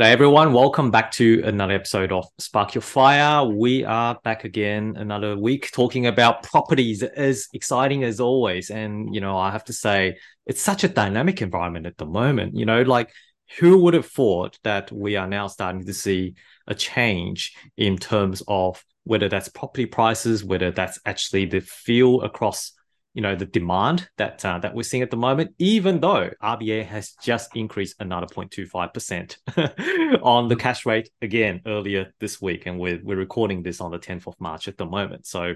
G'day everyone. Welcome back to another episode of Spark Your Fire. We are back again another week talking about properties as exciting as always. And you know, I have to say it's such a dynamic environment at the moment. You know, like who would have thought that we are now starting to see a change in terms of whether that's property prices, whether that's actually the feel across you know the demand that uh, that we're seeing at the moment even though RBA has just increased another 0.25% on the cash rate again earlier this week and we're we're recording this on the 10th of March at the moment. So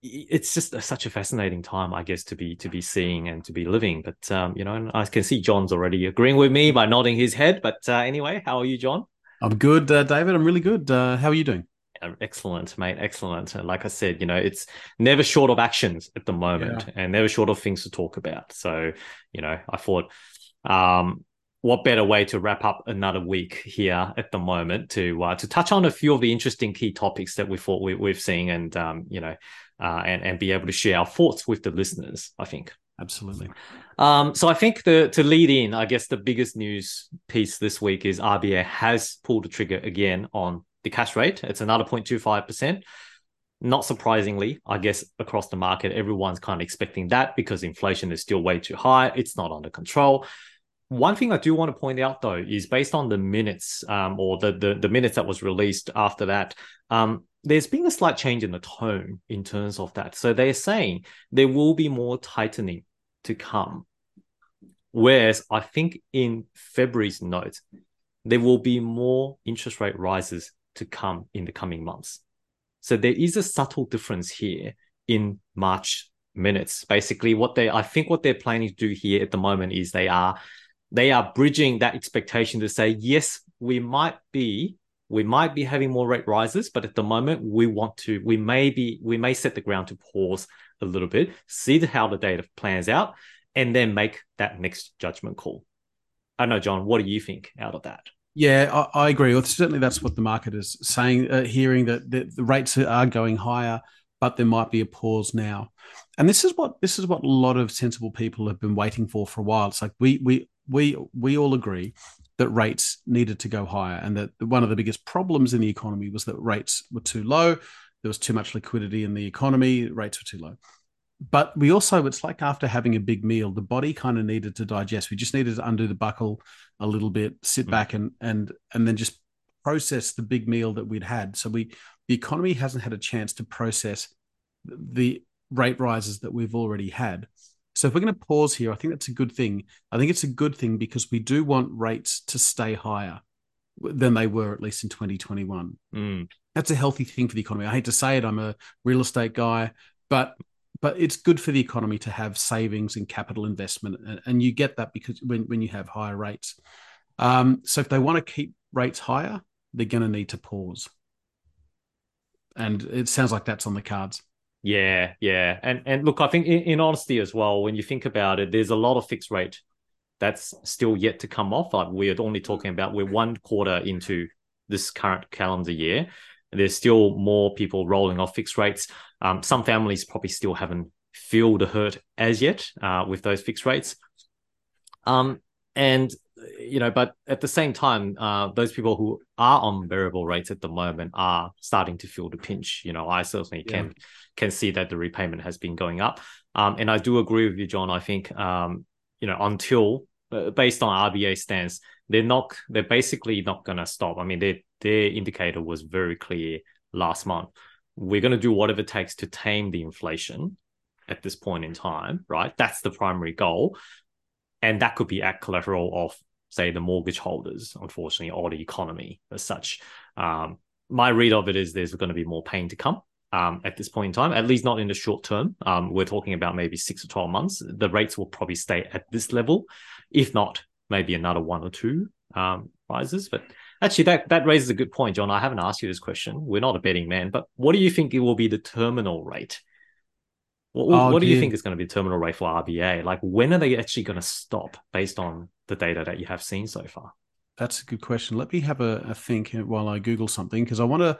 it's just a, such a fascinating time I guess to be to be seeing and to be living. But um, you know and I can see John's already agreeing with me by nodding his head. But uh, anyway how are you John? I'm good uh, David. I'm really good. Uh, how are you doing Excellent, mate. Excellent. And like I said, you know, it's never short of actions at the moment yeah. and never short of things to talk about. So, you know, I thought, um, what better way to wrap up another week here at the moment to uh, to touch on a few of the interesting key topics that we thought we, we've seen and um, you know uh, and and be able to share our thoughts with the listeners. I think absolutely. Um, so I think the to lead in, I guess the biggest news piece this week is RBA has pulled the trigger again on the cash rate. It's another 0.25%. Not surprisingly, I guess across the market, everyone's kind of expecting that because inflation is still way too high. It's not under control. One thing I do want to point out though is based on the minutes um, or the, the, the minutes that was released after that, um, there's been a slight change in the tone in terms of that. So they're saying there will be more tightening to come. Whereas I think in February's note, there will be more interest rate rises to come in the coming months. So there is a subtle difference here in March minutes. Basically, what they I think what they're planning to do here at the moment is they are they are bridging that expectation to say, yes, we might be we might be having more rate rises, but at the moment we want to we may be we may set the ground to pause a little bit, see how the data plans out, and then make that next judgment call. I don't know, John, what do you think out of that? Yeah, I, I agree. Well, certainly, that's what the market is saying. Uh, hearing that the, the rates are going higher, but there might be a pause now. And this is what this is what a lot of sensible people have been waiting for for a while. It's like we we we we all agree that rates needed to go higher, and that one of the biggest problems in the economy was that rates were too low. There was too much liquidity in the economy. Rates were too low but we also it's like after having a big meal the body kind of needed to digest. We just needed to undo the buckle a little bit sit mm. back and and and then just process the big meal that we'd had. So we the economy hasn't had a chance to process the rate rises that we've already had. So if we're going to pause here i think that's a good thing. I think it's a good thing because we do want rates to stay higher than they were at least in 2021 mm. that's a healthy thing for the economy. I hate to say it i'm a real estate guy but but it's good for the economy to have savings and capital investment, and, and you get that because when, when you have higher rates. Um, so if they want to keep rates higher, they're going to need to pause, and it sounds like that's on the cards. Yeah, yeah, and and look, I think in, in honesty as well, when you think about it, there's a lot of fixed rate that's still yet to come off. We're only talking about we're one quarter into this current calendar year. There's still more people rolling off fixed rates. Um, some families probably still haven't feel the hurt as yet uh, with those fixed rates. Um, and you know, but at the same time, uh, those people who are on variable rates at the moment are starting to feel the pinch. You know, I certainly yeah. can can see that the repayment has been going up. Um, and I do agree with you, John. I think um, you know until uh, based on RBA stance, they're not they're basically not going to stop. I mean, their their indicator was very clear last month we're going to do whatever it takes to tame the inflation at this point in time, right? That's the primary goal. And that could be at collateral of, say, the mortgage holders, unfortunately, or the economy as such. Um, my read of it is there's going to be more pain to come um, at this point in time, at least not in the short term. Um, we're talking about maybe six or 12 months. The rates will probably stay at this level, if not maybe another one or two um, rises. But Actually, that, that raises a good point, John. I haven't asked you this question. We're not a betting man, but what do you think it will be the terminal rate? What, oh, what do you think is going to be the terminal rate for RBA? Like, when are they actually going to stop based on the data that you have seen so far? That's a good question. Let me have a, a think while I Google something because I want to.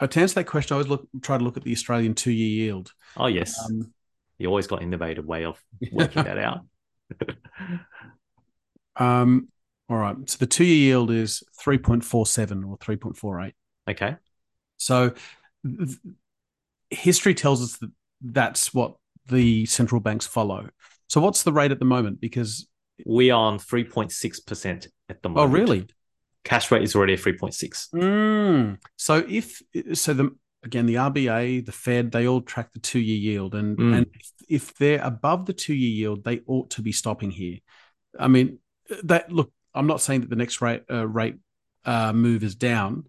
Uh, to answer that question, I always look try to look at the Australian two-year yield. Oh yes, um, you always got an innovative way of working that out. um, All right. So the two year yield is 3.47 or 3.48. Okay. So th- history tells us that that's what the central banks follow. So what's the rate at the moment? Because we are on 3.6% at the moment. oh, really? Cash rate is already at 3.6. Mm. So if so, the again the RBA, the Fed, they all track the two year yield, and Mm. and if, if they're above the two year yield, they ought to be stopping here. I mean, that look. I'm not saying that the next rate uh, rate uh, move is down,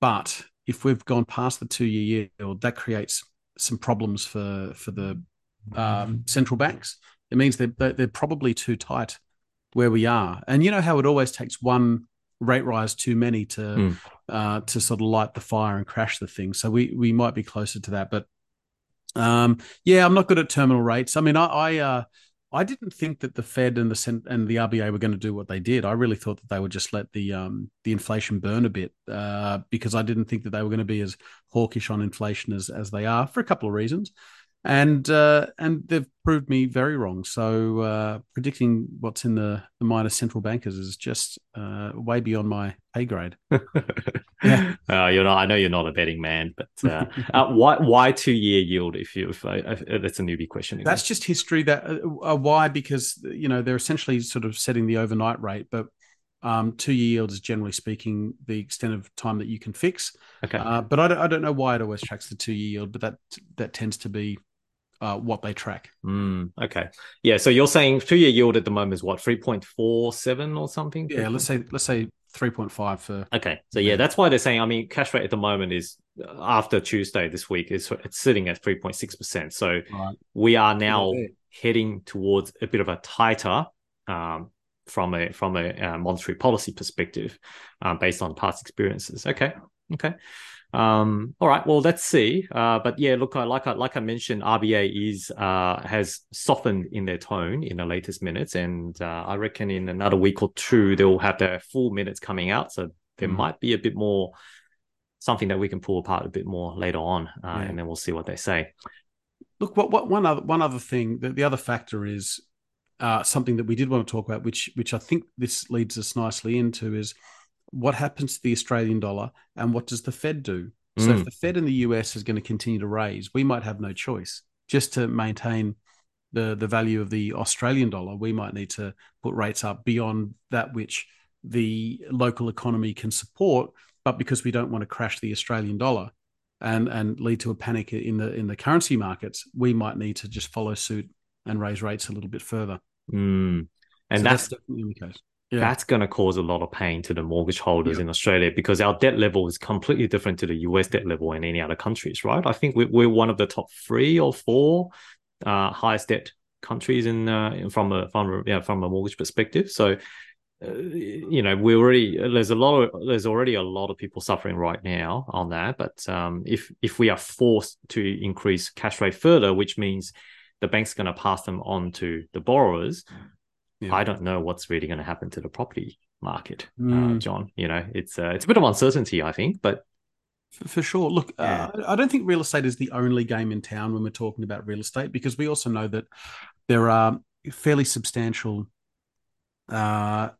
but if we've gone past the two year yield, that creates some problems for for the um, central banks. It means they're they're probably too tight where we are, and you know how it always takes one rate rise too many to Mm. uh, to sort of light the fire and crash the thing. So we we might be closer to that, but um, yeah, I'm not good at terminal rates. I mean, I I, uh, I didn't think that the Fed and the and the RBA were going to do what they did. I really thought that they would just let the um, the inflation burn a bit uh, because I didn't think that they were going to be as hawkish on inflation as as they are for a couple of reasons. And uh, and they've proved me very wrong. So uh, predicting what's in the, the mind of central bankers is just uh, way beyond my pay grade. Yeah. Uh, you're not. I know you're not a betting man, but uh, uh, why why two year yield? If you, if, if that's a newbie question. That's just history. That why because you know they're essentially sort of setting the overnight rate, but um, two year yield is generally speaking the extent of time that you can fix. okay. Uh, but I don't, I don't know why it always tracks the two year yield, but that that tends to be uh, what they track. Mm, okay. Yeah. So you're saying two year yield at the moment is what three point four seven or something? Yeah, let's say let's say three point five for Okay, so yeah, that's why they're saying. I mean, cash rate at the moment is uh, after Tuesday this week is it's sitting at three point six percent. So Right. we are now Yeah. heading towards a bit of a tighter um, from a from a uh, monetary policy perspective, um, based on past experiences. Okay, okay. Um, all right. Well, let's see. Uh, but yeah, look, I, like I like I mentioned, RBA is uh, has softened in their tone in the latest minutes, and uh, I reckon in another week or two they'll have their full minutes coming out. So there Mhm. might be a bit more something that we can pull apart a bit more later on, uh, Yeah. and then we'll see what they say. Look, what, what one other one other thing, the, the other factor is uh, something that we did want to talk about, which which I think this leads us nicely into is what happens to the Australian dollar and what does the Fed do? So Mm. if the Fed in the US is going to continue to raise, we might have no choice. Just to maintain the the value of the Australian dollar, we might need to put rates up beyond that which the local economy can support. But because we don't want to crash the Australian dollar, and and lead to a panic in the in the currency markets, we might need to just follow suit and raise rates a little bit further. Mm. And So that's definitely the case. Yeah. that's going to cause a lot of pain to the mortgage holders Yeah. in Australia because our debt level is completely different to the US debt level in any other countries, right? I think we're, we're one of the top three or four uh, highest debt countries in, uh, in- from a from a, yeah, from a mortgage perspective. So, uh, you know, we already there's a lot of there's already a lot of people suffering right now on that. But um, if if we are forced to increase cash rate further, which means the bank's going to pass them on to the borrowers, Yeah. I don't know what's really going to happen to the property market, uh, Mm. John. You know, it's uh, it's a bit of uncertainty, I think, but For, for sure. Look, Yeah. uh, I don't think real estate is the only game in town when we're talking about real estate because we also know that there are fairly substantial uh,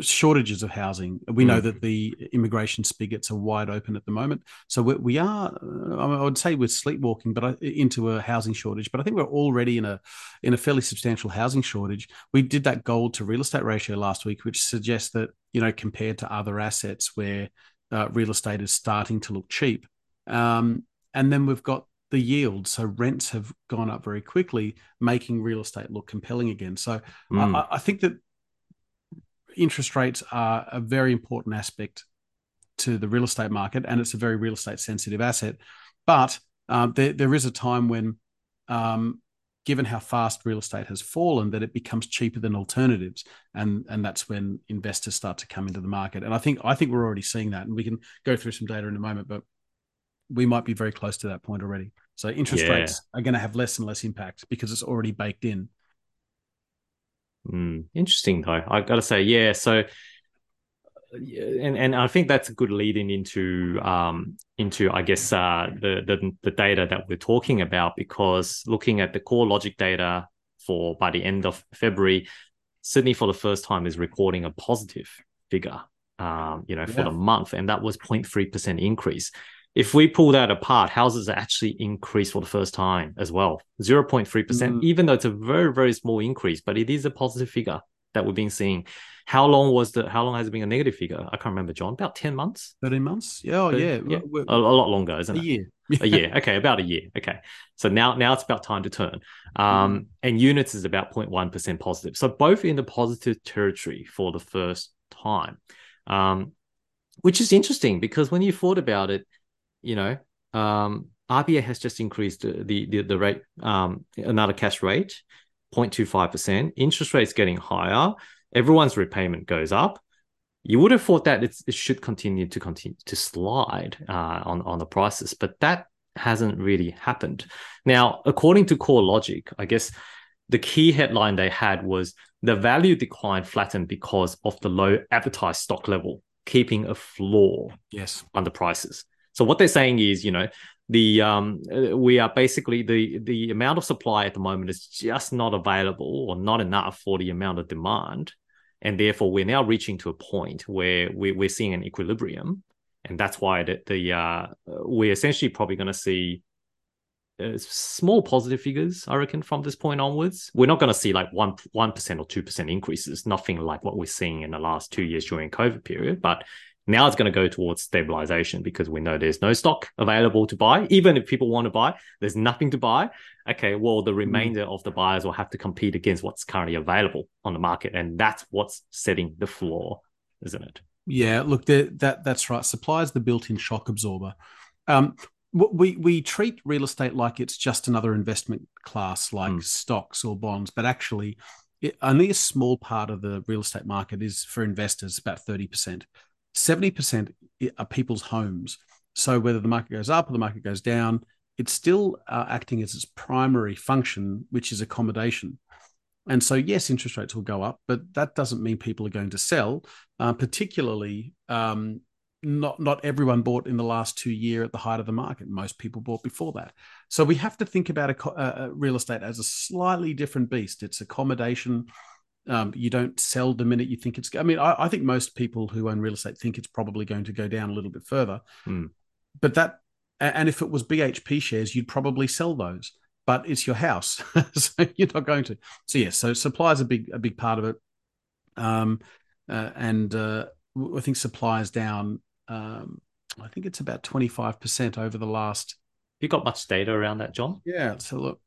shortages of housing. We know Mm. that the immigration spigots are wide open at the moment. So we, we are, I would say, we're sleepwalking, but I, into a housing shortage. But I think we're already in a in a fairly substantial housing shortage. We did that gold to real estate ratio last week, which suggests that you know compared to other assets where uh, real estate is starting to look cheap. Um, and then we've got the yield. So rents have gone up very quickly, making real estate look compelling again. So mm, I, I think that interest rates are a very important aspect to the real estate market, and it's a very real estate sensitive asset. But um, there, there is a time when, um, given how fast real estate has fallen, that it becomes cheaper than alternatives, and and that's when investors start to come into the market. And I think I think we're already seeing that, and we can go through some data in a moment, but we might be very close to that point already. So interest Yeah. rates are going to have less and less impact because it's already baked in. Mm, interesting though. I got to say, yeah. So, and and I think that's a good leading into um into I guess uh the the the data that we're talking about because looking at the CoreLogic data for by the end of February. Sydney for the first time is recording a positive figure, um, you know, for the month, and that was 0.3% increase. If we pull that apart, houses actually increased for the first time as well, 0.3%, Mm. even though it's a very, very small increase, but it is a positive figure that we've been seeing. How long was the how long has it been a negative figure? I can't remember, John. About 10 months? 13 months. Yeah. Oh, yeah. yeah. We're- A, a lot longer, isn't it? a it? year. a year. Okay, about a year. Okay. So now now it's about time to turn. Mm. Um, and units is about 0.1% positive. So both in the positive territory for the first time. Um, which is interesting because when you thought about it, you know, um, RBA has just increased the the, the, rate, um, another cash rate, 0.25%. Interest rates getting higher. Everyone's repayment goes up. You would have thought that it's, it should continue to continue to slide uh, on on the prices, but that hasn't really happened. Now, according to CoreLogic, I guess the key headline they had was the value decline flattened because of the low advertised stock level, keeping a floor Yes. on the prices. So what they're saying is, you know, the um uh, we are basically the the amount of supply at the moment is just not available or not enough for the amount of demand, and therefore we're now reaching to a point where we, we're seeing an equilibrium, and that's why the, the uh we're essentially probably going to see uh, small positive figures, I reckon, from this point onwards. We're not going to see like one one percent or two percent increases, nothing like what we're seeing in the last two years during COVID period. But now it's going to go towards stabilization because we know there's no stock available to buy. Even if people want to buy, there's nothing to buy. Okay, well, the remainder of the buyers will have to compete against what's currently available on the market, and that's what's setting the floor, isn't it? Yeah, look, that that's right. Supply is the built-in shock absorber. Um, we we treat real estate like it's just another investment class, like Mm. stocks or bonds, but actually, it, only a small part of the real estate market is for investors, about thirty percent. Seventy percent are people's homes. So whether the market goes up or the market goes down, it's still uh, acting as its primary function, which is accommodation. And so, yes, interest rates will go up, but that doesn't mean people are going to sell. Uh, particularly, um, not not everyone bought in the last two year at the height of the market. Most people bought before that. So we have to think about a, co- uh, uh, real estate as a slightly different beast. It's accommodation. Um, you don't sell the minute you think it's. I mean, I, I think most people who own real estate think it's probably going to go down a little bit further. Hmm. But that, and if it was BHP shares, you'd probably sell those. But it's your house, so you're not going to. So yes, so supply is a big a big part of it. Um, uh, and uh, I think supply is down. Um, I think it's about twenty five percent over the last. You got much data around that, John? Yeah. So look,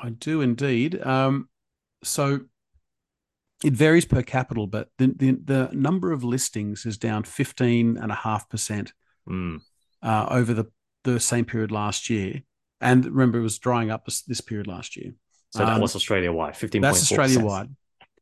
I do indeed. Um, so it varies per capital, but the, the the number of listings is down fifteen and a half percent Mm. uh, over the the same period last year. And remember, it was drying up this, this period last year. So that Um, was Australia wide, 15.4%. That's Australia wide.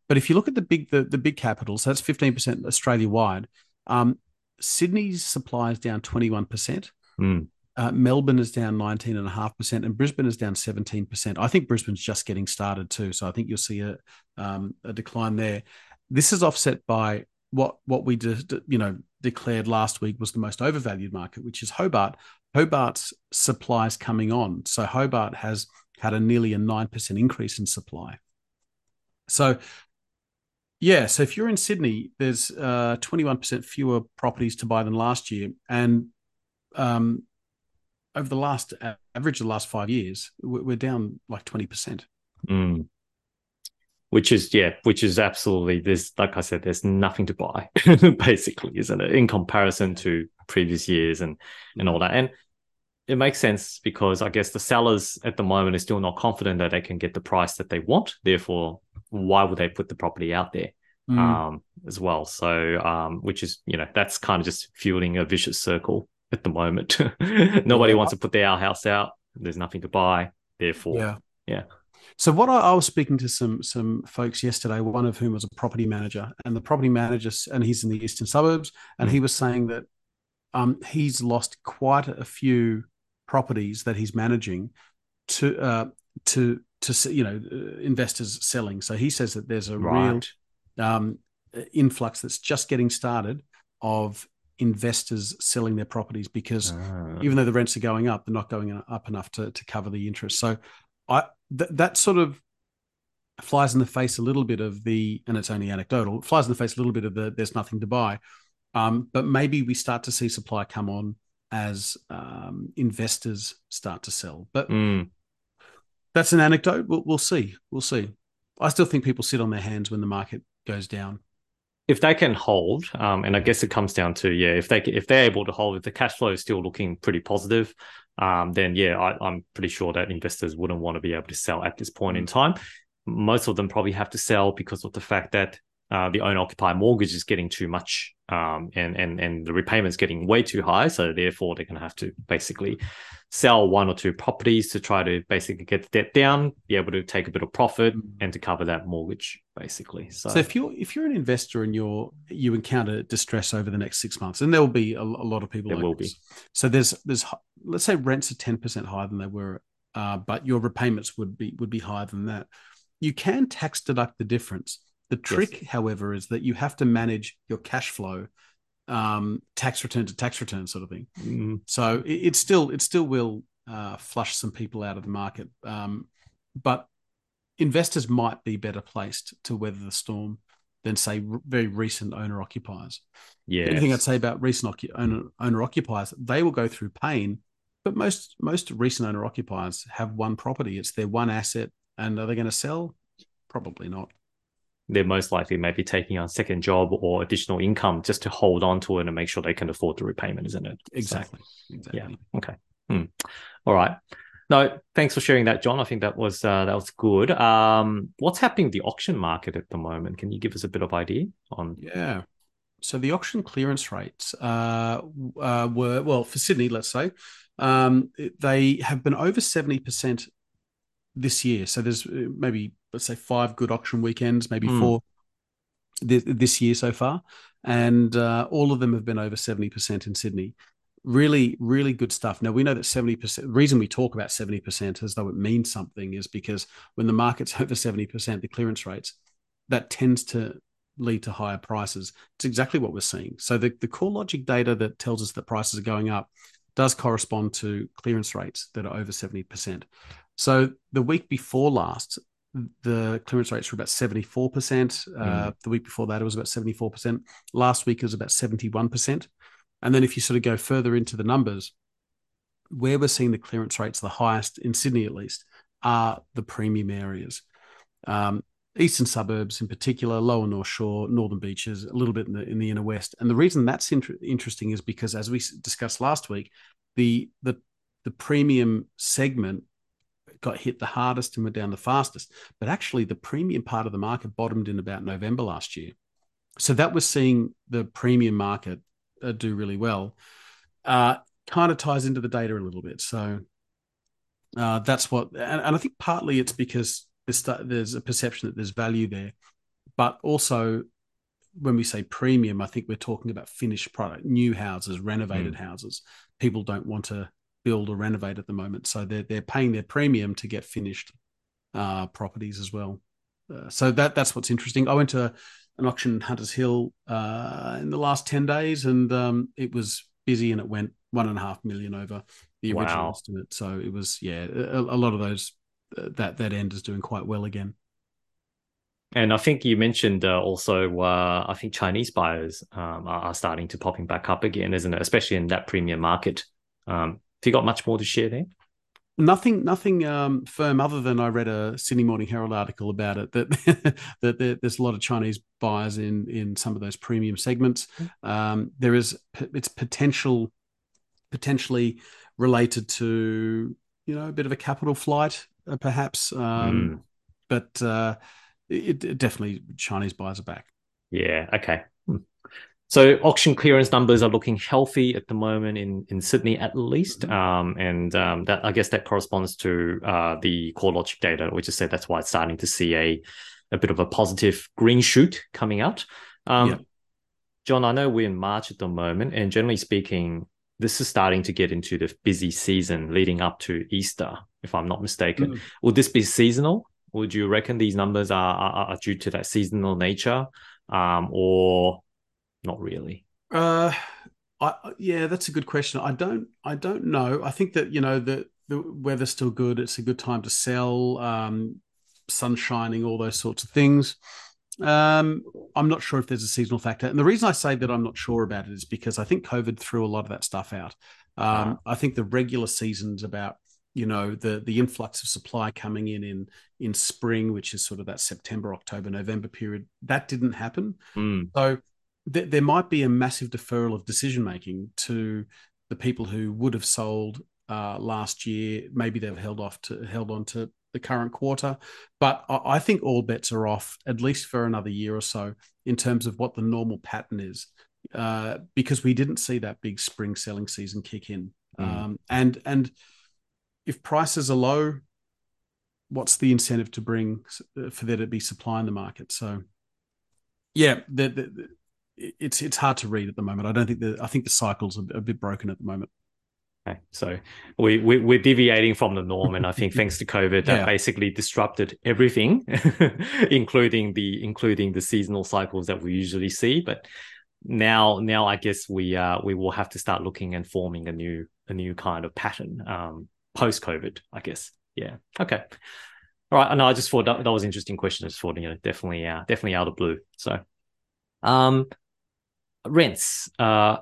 But if you look at the big the, the big capitals, so that's fifteen percent Australia wide. Um, Sydney's supply is down twenty one percent. Mm. Uh, Melbourne is down nineteen and Brisbane is down seventeen percent. I think Brisbane's just getting started too, so I think you'll see a um, a decline there. This is offset by what what we just you know declared last week was the most overvalued market, which is Hobart. Hobart's supply is coming on, so Hobart has had a nearly a nine percent increase in supply. So, yeah, so if you're in Sydney, there's uh, 21% fewer properties to buy than last year, and um, over the last average of the last five years, we're down like 20%. Mm. Which is yeah, which is absolutely there's like I said, there's nothing to buy, basically, isn't it? In comparison to previous years and and all that. And it makes sense because I guess the sellers at the moment are still not confident that they can get the price that they want. Therefore, why would they put the property out there Mm. um, as well? So, um, which is you know that's kind of just fueling a vicious circle at the moment. Nobody Yeah. wants to put their house out. There's nothing to buy. Therefore, yeah, yeah. So what I, I was speaking to some some folks yesterday, one of whom was a property manager, and the property manager, and he's in the eastern suburbs, and Mm. he was saying that um, he's lost quite a few properties that he's managing to uh, to to you know uh, investors selling. So he says that there's a real um, influx that's just getting started of investors selling their properties because Ah. even though the rents are going up, they're not going up enough to, to cover the interest. So I th- that sort of flies in the face a little bit of the, and it's only anecdotal, flies in the face a little bit of the there's nothing to buy. Um, but maybe we start to see supply come on as um, investors start to sell. But Mm. that's an anecdote. We'll, we'll see. We'll see. I still think people sit on their hands when the market goes down. If they can hold, um, and I guess it comes down to yeah, if they if they're able to hold, if the cash flow is still looking pretty positive, um, then yeah, I, I'm pretty sure that investors wouldn't want to be able to sell at this point in time. Most of them probably have to sell because of the fact that uh, the owner occupier mortgage is getting too much, um, and and and the repayments getting way too high. So therefore, they're going to have to basically sell one or two properties to try to basically get the debt down, be able to take a bit of profit, Mm. and to cover that mortgage, basically. So, So if you're if you're an investor and you're you encounter distress over the next six months, and there will be a, a lot of people. There like will this. So there's there's let's say rents are ten percent higher than they were, uh, but your repayments would be would be higher than that. You can tax deduct the difference. The trick, however, is that you have to manage your cash flow, um, tax return to tax return sort of thing. mm, So it, it still it still will uh, flush some people out of the market, um, but investors might be better placed to weather the storm than say very recent owner occupiers. yeah, The only thing I'd say about recent owner owner occupiers, they will go through pain, but most most recent owner occupiers have one property. It's their one asset, and are they going to sell? Probably not. They're most likely maybe taking on a second job or additional income just to hold on to it and make sure they can afford the repayment, isn't it? So, Exactly. Exactly. yeah. Okay. Hmm. All right. No, thanks for sharing that, John. I think that was uh, that was good. Um, what's happening the auction market at the moment? Can you give us a bit of idea on? Yeah. So the auction clearance rates uh, uh, were well for Sydney, let's say, um, they have been over seventy percent this year. So there's uh, maybe let's say five good auction weekends, maybe Hmm. four this, this year so far, and uh, all of them have been over seventy percent in Sydney. Really, really good stuff. Now we know that seventy percent. Reason we talk about seventy percent as though it means something is because when the market's over seventy percent, the clearance rates that tends to lead to higher prices. It's exactly what we're seeing. So the, the CoreLogic data that tells us that prices are going up does correspond to clearance rates that are over 70%. So the week before last, the clearance rates were about 74%. Uh, the week before that, it was about 74%. Last week, it was about 71%. And then if you sort of go further into the numbers, where we're seeing the clearance rates the highest in Sydney, at least, are the premium areas. Um, eastern suburbs in particular, lower North Shore, northern beaches, a little bit in the in the inner west. And the reason that's inter- interesting is because, as we s- discussed last week, the the the premium segment got hit the hardest and went down the fastest. But actually, the premium part of the market bottomed in about November last year. So that was seeing the premium market uh, do really well. Uh, kind of ties into the data a little bit. So uh, that's what, and, and I think partly it's because there's, there's a perception that there's value there, but also when we say premium, I think we're talking about finished product, new houses, renovated houses. People don't want to build or renovate at the moment, so they're they're paying their premium to get finished uh, properties as well. Uh, so that that's what's interesting. I went to an auction in Hunters Hill uh, in the last ten days, and um, it was busy, and it went one and a half million over the original Wow. estimate. So it was yeah, a, a lot of those uh, that that end is doing quite well again. And I think you mentioned uh, also, uh, I think Chinese buyers um, are, are starting to popping back up again, isn't it? Especially in that premium market. Um, you got much more to share there? Nothing, nothing um, firm other than I read a Sydney Morning Herald article about it that that there, there's a lot of Chinese buyers in in some of those premium segments. Um, there is it's potential potentially related to you know a bit of a capital flight, uh, perhaps, um, but uh, it, it definitely Chinese buyers are back. Yeah. Okay. So auction clearance numbers are looking healthy at the moment in, in Sydney, at least, um, and um, that I guess that corresponds to uh, the CoreLogic data, which is said that's why it's starting to see a a bit of a positive green shoot coming out. Um, Yeah. John, I know we're in March at the moment, and generally speaking, this is starting to get into the busy season leading up to Easter, if I'm not mistaken. Mm. Would this be seasonal? Would you reckon these numbers are, are, are due to that seasonal nature, um, or not really? Uh, I yeah, that's a good question. I don't I don't know. I think that you know the the weather's still good. It's a good time to sell. Um, sun shining, all those sorts of things. Um, I'm not sure if there's a seasonal factor. And the reason I say that I'm not sure about it is because I think COVID threw a lot of that stuff out. Um, I think the regular season's about you know the the influx of supply coming in in in spring, which is sort of that September, October, November period. That didn't happen. Mm. So th- there might be a massive deferral of decision making to the people who would have sold uh, last year. Maybe they've held off to held on to the current quarter, but I, I think all bets are off at least for another year or so in terms of what the normal pattern is, uh, because we didn't see that big spring selling season kick in, Mm. um, and and if prices are low, what's the incentive to bring uh, for there to be supply in the market? So, yeah, the, the, the- it's it's hard to read at the moment. I don't think the I think the cycle's a, a bit broken at the moment. Okay, so we, we we're deviating from the norm, and I think thanks to COVID, that Yeah. basically disrupted everything, including the including the seasonal cycles that we usually see. But now now I guess we uh we will have to start looking and forming a new a new kind of pattern um post COVID, I guess. Yeah. Okay. All right. No, I just thought that, that was an interesting question. I just thought, you know, definitely uh definitely out of blue. So um rents. Uh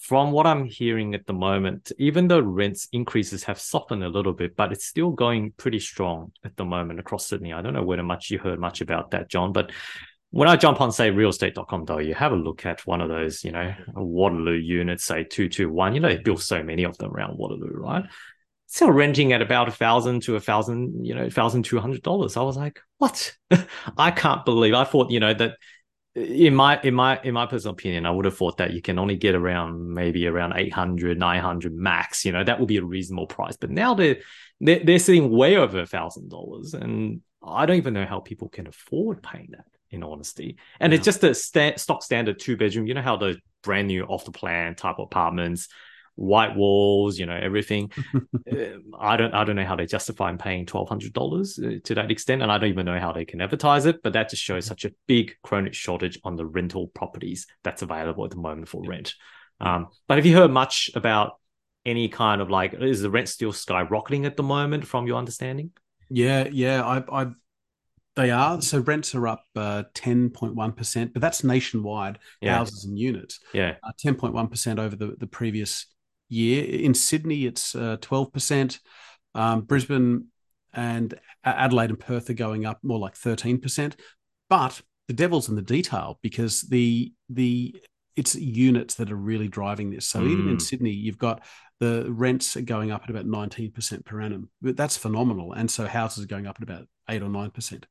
from what I'm hearing at the moment, even though rents increases have softened a little bit, but it's still going pretty strong at the moment across Sydney. I don't know whether much you heard much about that, John, but when I jump on, say, realestate.com, though, you have a look at one of those, you know, Waterloo units, say 221. You know, they built so many of them around Waterloo, right? Still renting at about a thousand to a thousand, you know, thousand two hundred dollars. I was like, what? I can't believe. I thought, you know, that in my in my in my personal opinion i would have thought that you can only get around maybe around 800 900 max you know that would be a reasonable price. But now they're they're, they're sitting way over a thousand dollars and i don't even know how people can afford paying that in honesty. And it's just a sta- stock standard two bedroom. You know how those brand new off the plan type apartments white walls you know everything um, I don't I don't know how they justify paying twelve hundred dollars uh, to that extent, and I don't even know how they can advertise it. But that just shows such a big chronic shortage on the rental properties that's available at the moment for rent. Um, but have you heard much about any kind of like is the rent still skyrocketing at the moment from your understanding? Yeah, yeah, I, I they are. So rents are up uh, ten point one percent, but that's nationwide Yeah, houses and units. yeah, Uh, Ten point one percent over the the previous year. In Sydney, it's uh, twelve percent. Um, Brisbane and Adelaide and Perth are going up more like thirteen percent. But the devil's in the detail because the the it's units that are really driving this. So even in Mm. Sydney, you've got the rents are going up at about 19% per annum. But that's phenomenal. And so houses are going up at about 8 or 9%.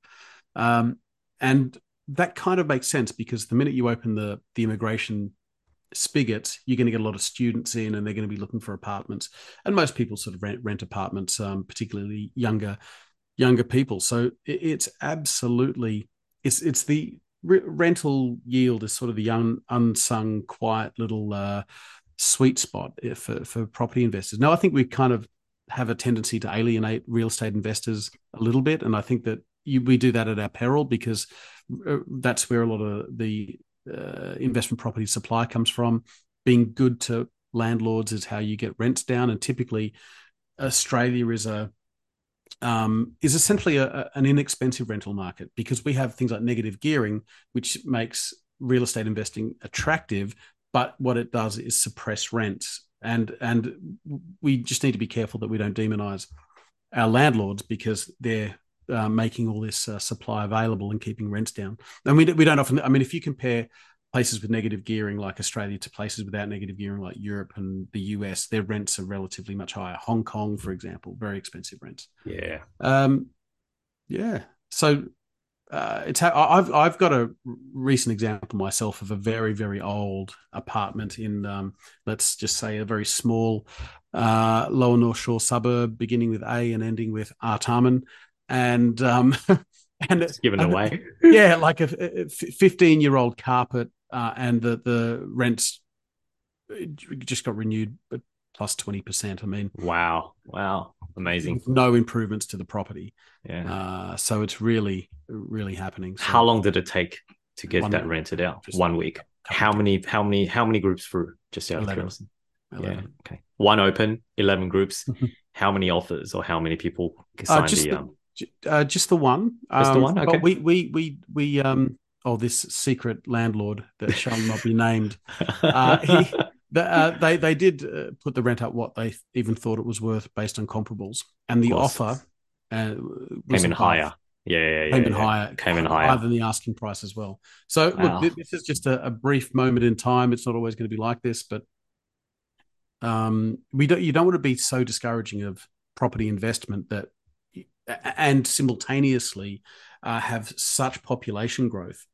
Um, and that kind of makes sense because the minute you open the, the immigration spigot, you're going to get a lot of students in and they're going to be looking for apartments. And most people sort of rent, rent apartments, um, particularly younger younger people. So it, it's absolutely it's it's the re- rental yield is sort of the un, unsung, quiet little uh, sweet spot eh, for for property investors. Now, I think we kind of have a tendency to alienate real estate investors a little bit, and I think that you, we do that at our peril because uh, that's where a lot of the uh, investment property supply comes from. Being good to landlords is how you get rents down, and typically Australia is a um, is essentially a, a- an inexpensive rental market because we have things like negative gearing, which makes real estate investing attractive. But what it does is suppress rents, and and we just need to be careful that we don't demonize our landlords because they're uh, making all this uh, supply available and keeping rents down. And we we don't often. I mean, if you compare places with negative gearing like Australia to places without negative gearing like Europe and the US, their rents are relatively much higher. Hong Kong, for example, very expensive rents. yeah. Um, yeah. So uh, it's how I've I've got a recent example myself of a very very old apartment in um, let's just say a very small uh, lower North Shore suburb beginning with A and ending with Artarmon, and um, and giving and- away. yeah, like a fifteen year old carpet, uh, and the the rents just got renewed, but plus twenty percent. I mean, Wow. Wow. Amazing. no improvements to the property. Yeah. Uh, so it's really, really happening. So How long did it take to get that week. rented out? One week. How many? How many? How many groups through? Just out of 11. Yeah. 11. Okay. One open, eleven groups. how many offers or how many people Uh, signed just the the, um? Uh, just the one. Just the one. Okay. But we we we we um. Oh, this secret landlord that shall not be named. Uh, he, the, uh, they they did uh, put the rent up what they even thought it was worth based on comparables, and the offer uh, came in higher. Yeah, yeah, yeah, came in yeah. higher, Came in higher. higher than the asking price as well. So Wow. look, this is just a, a brief moment in time. It's not always going to be like this, but um, we don't. You don't want to be so discouraging of property investment that, and simultaneously uh, have such population growth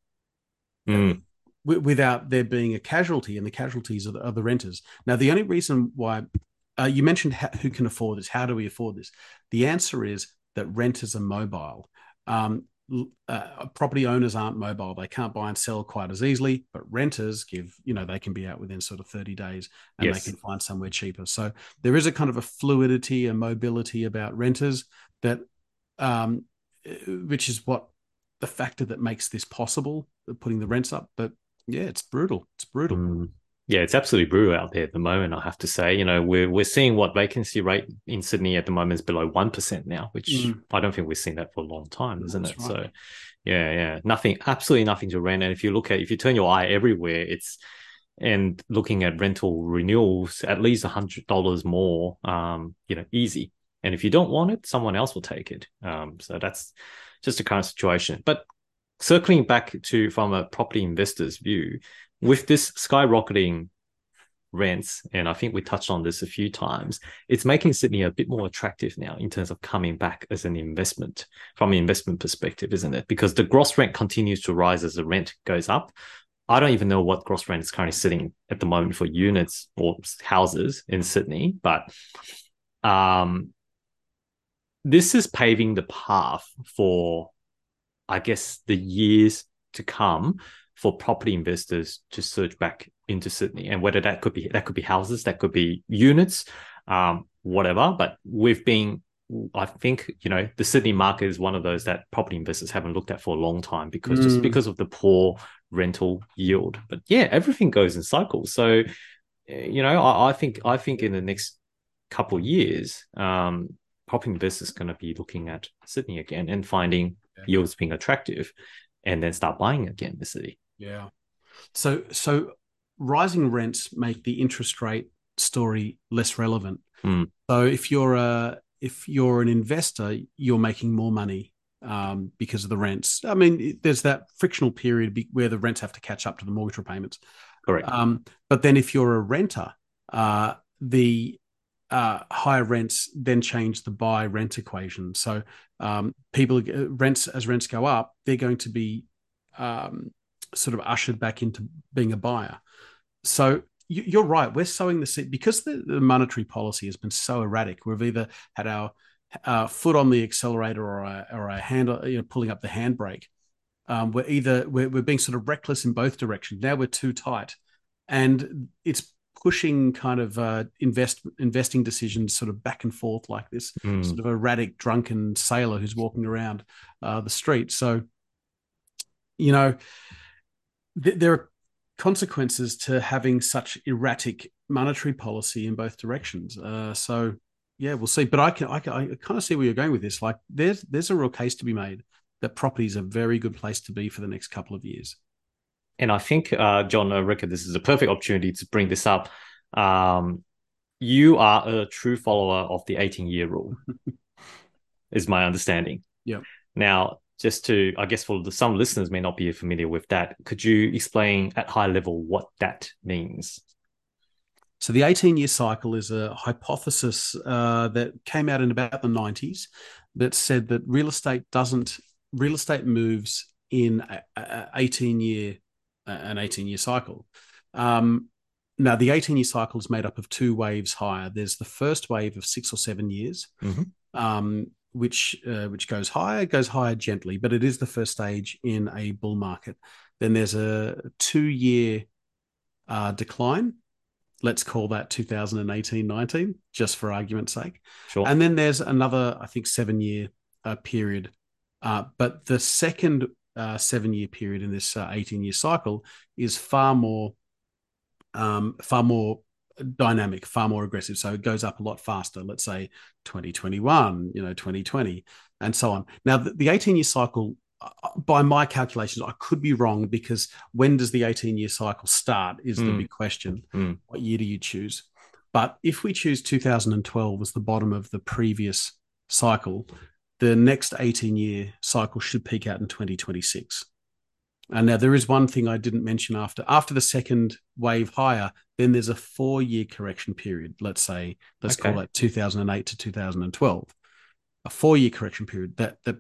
Mm, wi- without there being a casualty, and the casualties are the, are the renters. Now, the only reason why uh, you mentioned ha- who can afford this, how do we afford this? The answer is that renters are mobile. Um, uh, property owners aren't mobile; they can't buy and sell quite as easily. But renters give, you know, they can be out within sort of thirty days, and Yes. they can find somewhere cheaper. So there is a kind of a fluidity and mobility about renters that, um, uh, which is what the factor that makes this possible, putting the rents up. But yeah, it's brutal. It's brutal. mm. Yeah, it's absolutely brutal out there at the moment. I have to say, you know, we're we're seeing what vacancy rate in Sydney at the moment is below one percent now, which Mm. I don't think we've seen that for a long time, isn't That's it? right. So, yeah, yeah, nothing, absolutely nothing to rent. And if you look at, if you turn your eye everywhere, it's and looking at rental renewals, at least a hundred dollars more, um, you know, easy. And if you don't want it, someone else will take it. Um, so that's just the current situation. But circling back to from a property investor's view, with this skyrocketing rents, and I think we touched on this a few times, it's making Sydney a bit more attractive now in terms of coming back as an investment from an investment perspective, isn't it? Because the gross rent continues to rise as the rent goes up. I don't even know what gross rent is currently sitting at the moment for units or houses in Sydney, but um, this is paving the path for, I guess, the years to come for property investors to surge back into Sydney, and whether that could be that could be houses, that could be units, um, whatever. But we've been, I think, you know, the Sydney market is one of those that property investors haven't looked at for a long time because just Mm. because of the poor rental yield. But yeah, everything goes in cycles. So, eh, you know, I, I think I think in the next couple of years, um, property is going to be looking at Sydney again and finding Yeah. yields being attractive, and then start buying again the city. Yeah. So so rising rents make the interest rate story less relevant. Mm. So if you're a if you're an investor, you're making more money um, because of the rents. I mean, there's that frictional period where the rents have to catch up to the mortgage repayments. Correct. Um, but then if you're a renter, uh, the uh, higher rents then change the buy rent equation. So um, people uh, rents as rents go up, they're going to be um, sort of ushered back into being a buyer. So you- you're right. We're sowing the seed because the, the monetary policy has been so erratic. We've either had our uh, foot on the accelerator or a, or a hand, you know, pulling up the handbrake. Um, we're either we're, we're being sort of reckless in both directions. Now we're too tight, and it's pushing kind of uh, invest investing decisions sort of back and forth like this Mm. sort of erratic drunken sailor who's walking around uh, the street. So, you know, th- there are consequences to having such erratic monetary policy in both directions. Uh, so, yeah, we'll see. But I can, I can, I kind of see where you're going with this. Like, there's there's a real case to be made that property is a very good place to be for the next couple of years. And I think, uh, John, I reckon this is a perfect opportunity to bring this up. Um, you are a true follower of the 18 year rule, is my understanding. Yeah. Now, just to, I guess, for the, some listeners may not be familiar with that, could you explain at high level what that means? So the 18 year cycle is a hypothesis uh, that came out in about the 90s that said that real estate doesn't real estate moves in a, a 18 year an 18 year cycle. Um, now the 18 year cycle is made up of two waves higher. There's the first wave of six or seven years, Mhm. um, which uh, which goes higher, goes higher gently, but it is the first stage in a bull market. Then there's a two year uh, decline. Let's call that 2018 19, just for argument's sake. Sure. And then there's another, I think, seven year uh, period. Uh, but the second uh, seven year period in this 18 year cycle is far more, um, far more dynamic, far more aggressive. So it goes up a lot faster. Let's say 2021, you know, 2020, and so on. Now, the 18 year cycle, uh, by my calculations, I could be wrong because when does the 18 year cycle start is mm. the big question. Mm. What year do you choose? But if we choose 2012 as the bottom of the previous cycle, the next 18 year cycle should peak out in 2026. And now there is one thing I didn't mention after after the second wave higher, then there's a four year correction period. Let's say let's okay. call it 2008 to 2012, a four year correction period. That that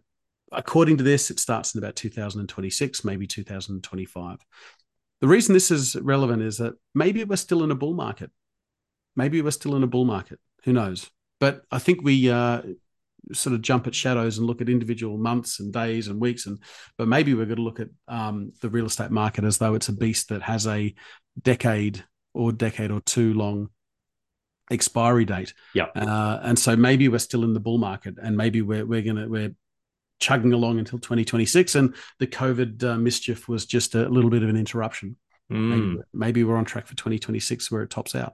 according to this, it starts in about 2026, maybe 2025. The reason this is relevant is that maybe we're still in a bull market. Maybe we're still in a bull market. Who knows? But I think we uh, sort of jump at shadows and look at individual months and days and weeks and but maybe we're going to look at um, the real estate market as though it's a beast that has a decade or decade or two long expiry date. Yeah uh, and so maybe we're still in the bull market and maybe we're, we're gonna we're chugging along until 2026 and the covid uh, mischief was just a little bit of an interruption. Mm. maybe, maybe we're on track for 2026 where it tops out.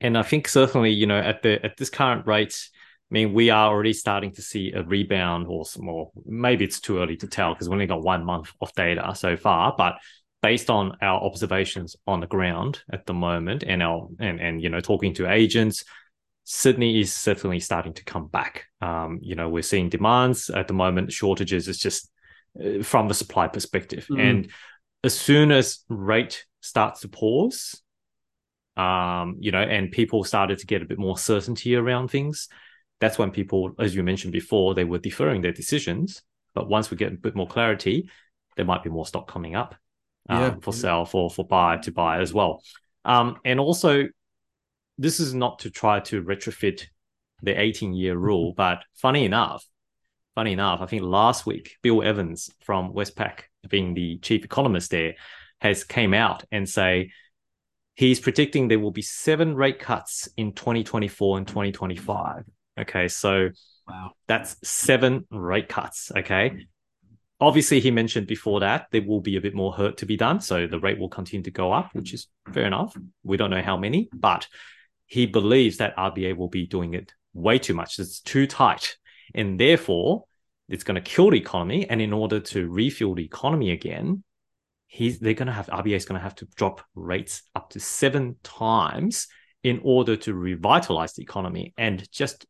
And i think certainly you know at the at this current rate I mean, we are already starting to see a rebound or some more. Maybe it's too early to tell because we only got one month of data so far. But based on our observations on the ground at the moment and our and and you know talking to agents, Sydney is certainly starting to come back. Um, you know, we're seeing demands at the moment, shortages. It's just uh, from the supply perspective, mm. and as soon as rate starts to pause, um, you know, and people started to get a bit more certainty around things, that's when people, as you mentioned before, they were deferring their decisions. But once we get a bit more clarity, there might be more stock coming up um, yeah. for sale, for for buy to buy as well. Um, and also, this is not to try to retrofit the 18 year rule, but funny enough, funny enough, I think last week Bill Evans from Westpac, being the chief economist there, has came out and say he's predicting there will be seven rate cuts in 2024 and 2025. Okay, so wow, that's seven rate cuts. Okay. Obviously, he mentioned before that there will be a bit more hurt to be done. So the rate will continue to go up, which is fair enough. We don't know how many, but he believes that RBA will be doing it way too much. It's too tight. And therefore, it's going to kill the economy. And in order to refuel the economy again, he's they're going to have RBA is going to have to drop rates up to seven times in order to revitalize the economy. And just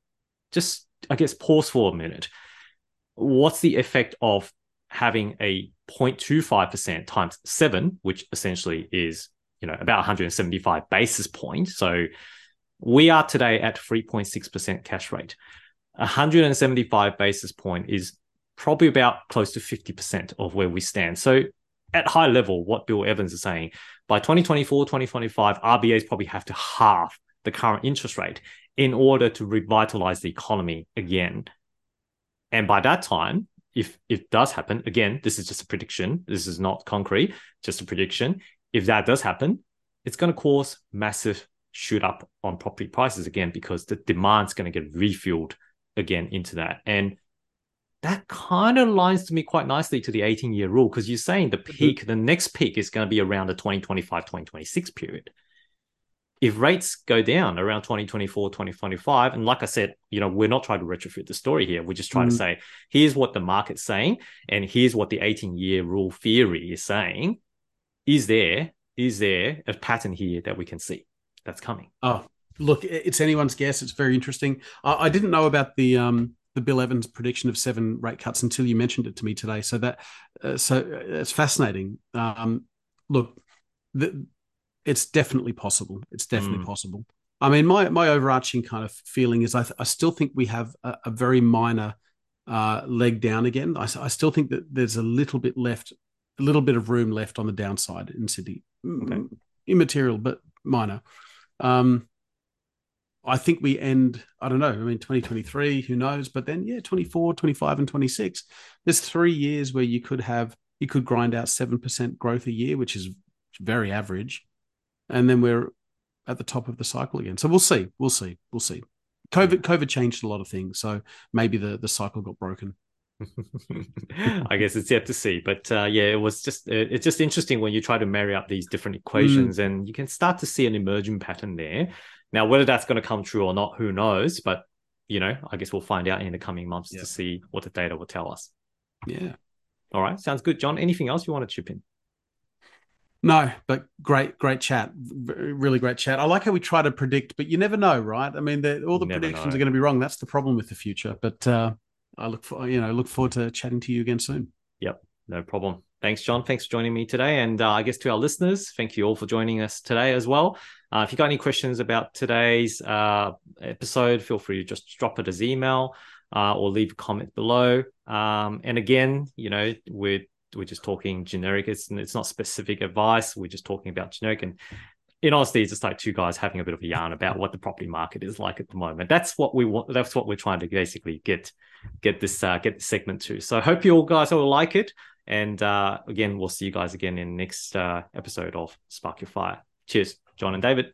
just I guess pause for a minute. What's the effect of having a 0.25% times seven, which essentially is you know about 175 basis points. So we are today at 3.6% cash rate. 175 basis point is probably about close to 50% of where we stand. So at high level, what Bill Evans is saying, by 2024, 2025, RBAs probably have to halve the current interest rate in order to revitalize the economy again. And by that time, if it does happen, again, this is just a prediction. This is not concrete, just a prediction. If that does happen, it's going to cause massive shoot up on property prices again because the demand's going to get refueled again into that. And that kind of lines to me quite nicely to the 18 year rule because you're saying the mm-hmm. peak, mm-hmm. the next peak is going to be around the 2025, 2026 period if rates go down around 2024 2025 and like i said you know we're not trying to retrofit the story here we're just trying mm. to say here's what the market's saying and here's what the 18 year rule theory is saying is there is there a pattern here that we can see that's coming oh look it's anyone's guess it's very interesting i, I didn't know about the um the Bill Evans prediction of seven rate cuts until you mentioned it to me today. So that, uh, so it's fascinating. Um, look, the, it's definitely possible. It's definitely mm. possible. I mean, my my overarching kind of feeling is I, th- I still think we have a, a very minor uh, leg down again. I, I, still think that there's a little bit left, a little bit of room left on the downside in Sydney. Okay. Immaterial, but minor. Um, I think we end, I don't know, I mean, 2023, who knows? But then, yeah, 24, 25, and 26. There's three years where you could have, you could grind out 7% growth a year, which is very average and then we're at the top of the cycle again. So we'll see. We'll see. We'll see. COVID COVID changed a lot of things, so maybe the the cycle got broken. I guess it's yet to see, but uh, yeah, it was just it, it's just interesting when you try to marry up these different equations, mm. and you can start to see an emerging pattern there. Now, whether that's going to come true or not, who knows? But you know, I guess we'll find out in the coming months yeah. to see what the data will tell us. Yeah. All right, sounds good, John. Anything else you want to chip in? No, but great, great chat. Really great chat. I like how we try to predict, but you never know, right? I mean, all the predictions know. are going to be wrong. That's the problem with the future. But uh, I look for you know look forward to chatting to you again soon. Yep, no problem. Thanks, John. Thanks for joining me today, and uh, I guess to our listeners, thank you all for joining us today as well. Uh, if you got any questions about today's uh, episode, feel free to just drop it as email uh, or leave a comment below. Um, and again, you know, we're we're just talking generic. It's it's not specific advice. We're just talking about generic. And in honesty, it's just like two guys having a bit of a yarn about what the property market is like at the moment. That's what we want. That's what we're trying to basically get get this uh, get this segment to. So I hope you all guys all like it. And uh, again, we'll see you guys again in next uh, episode of Spark Your Fire. Cheers, John and David.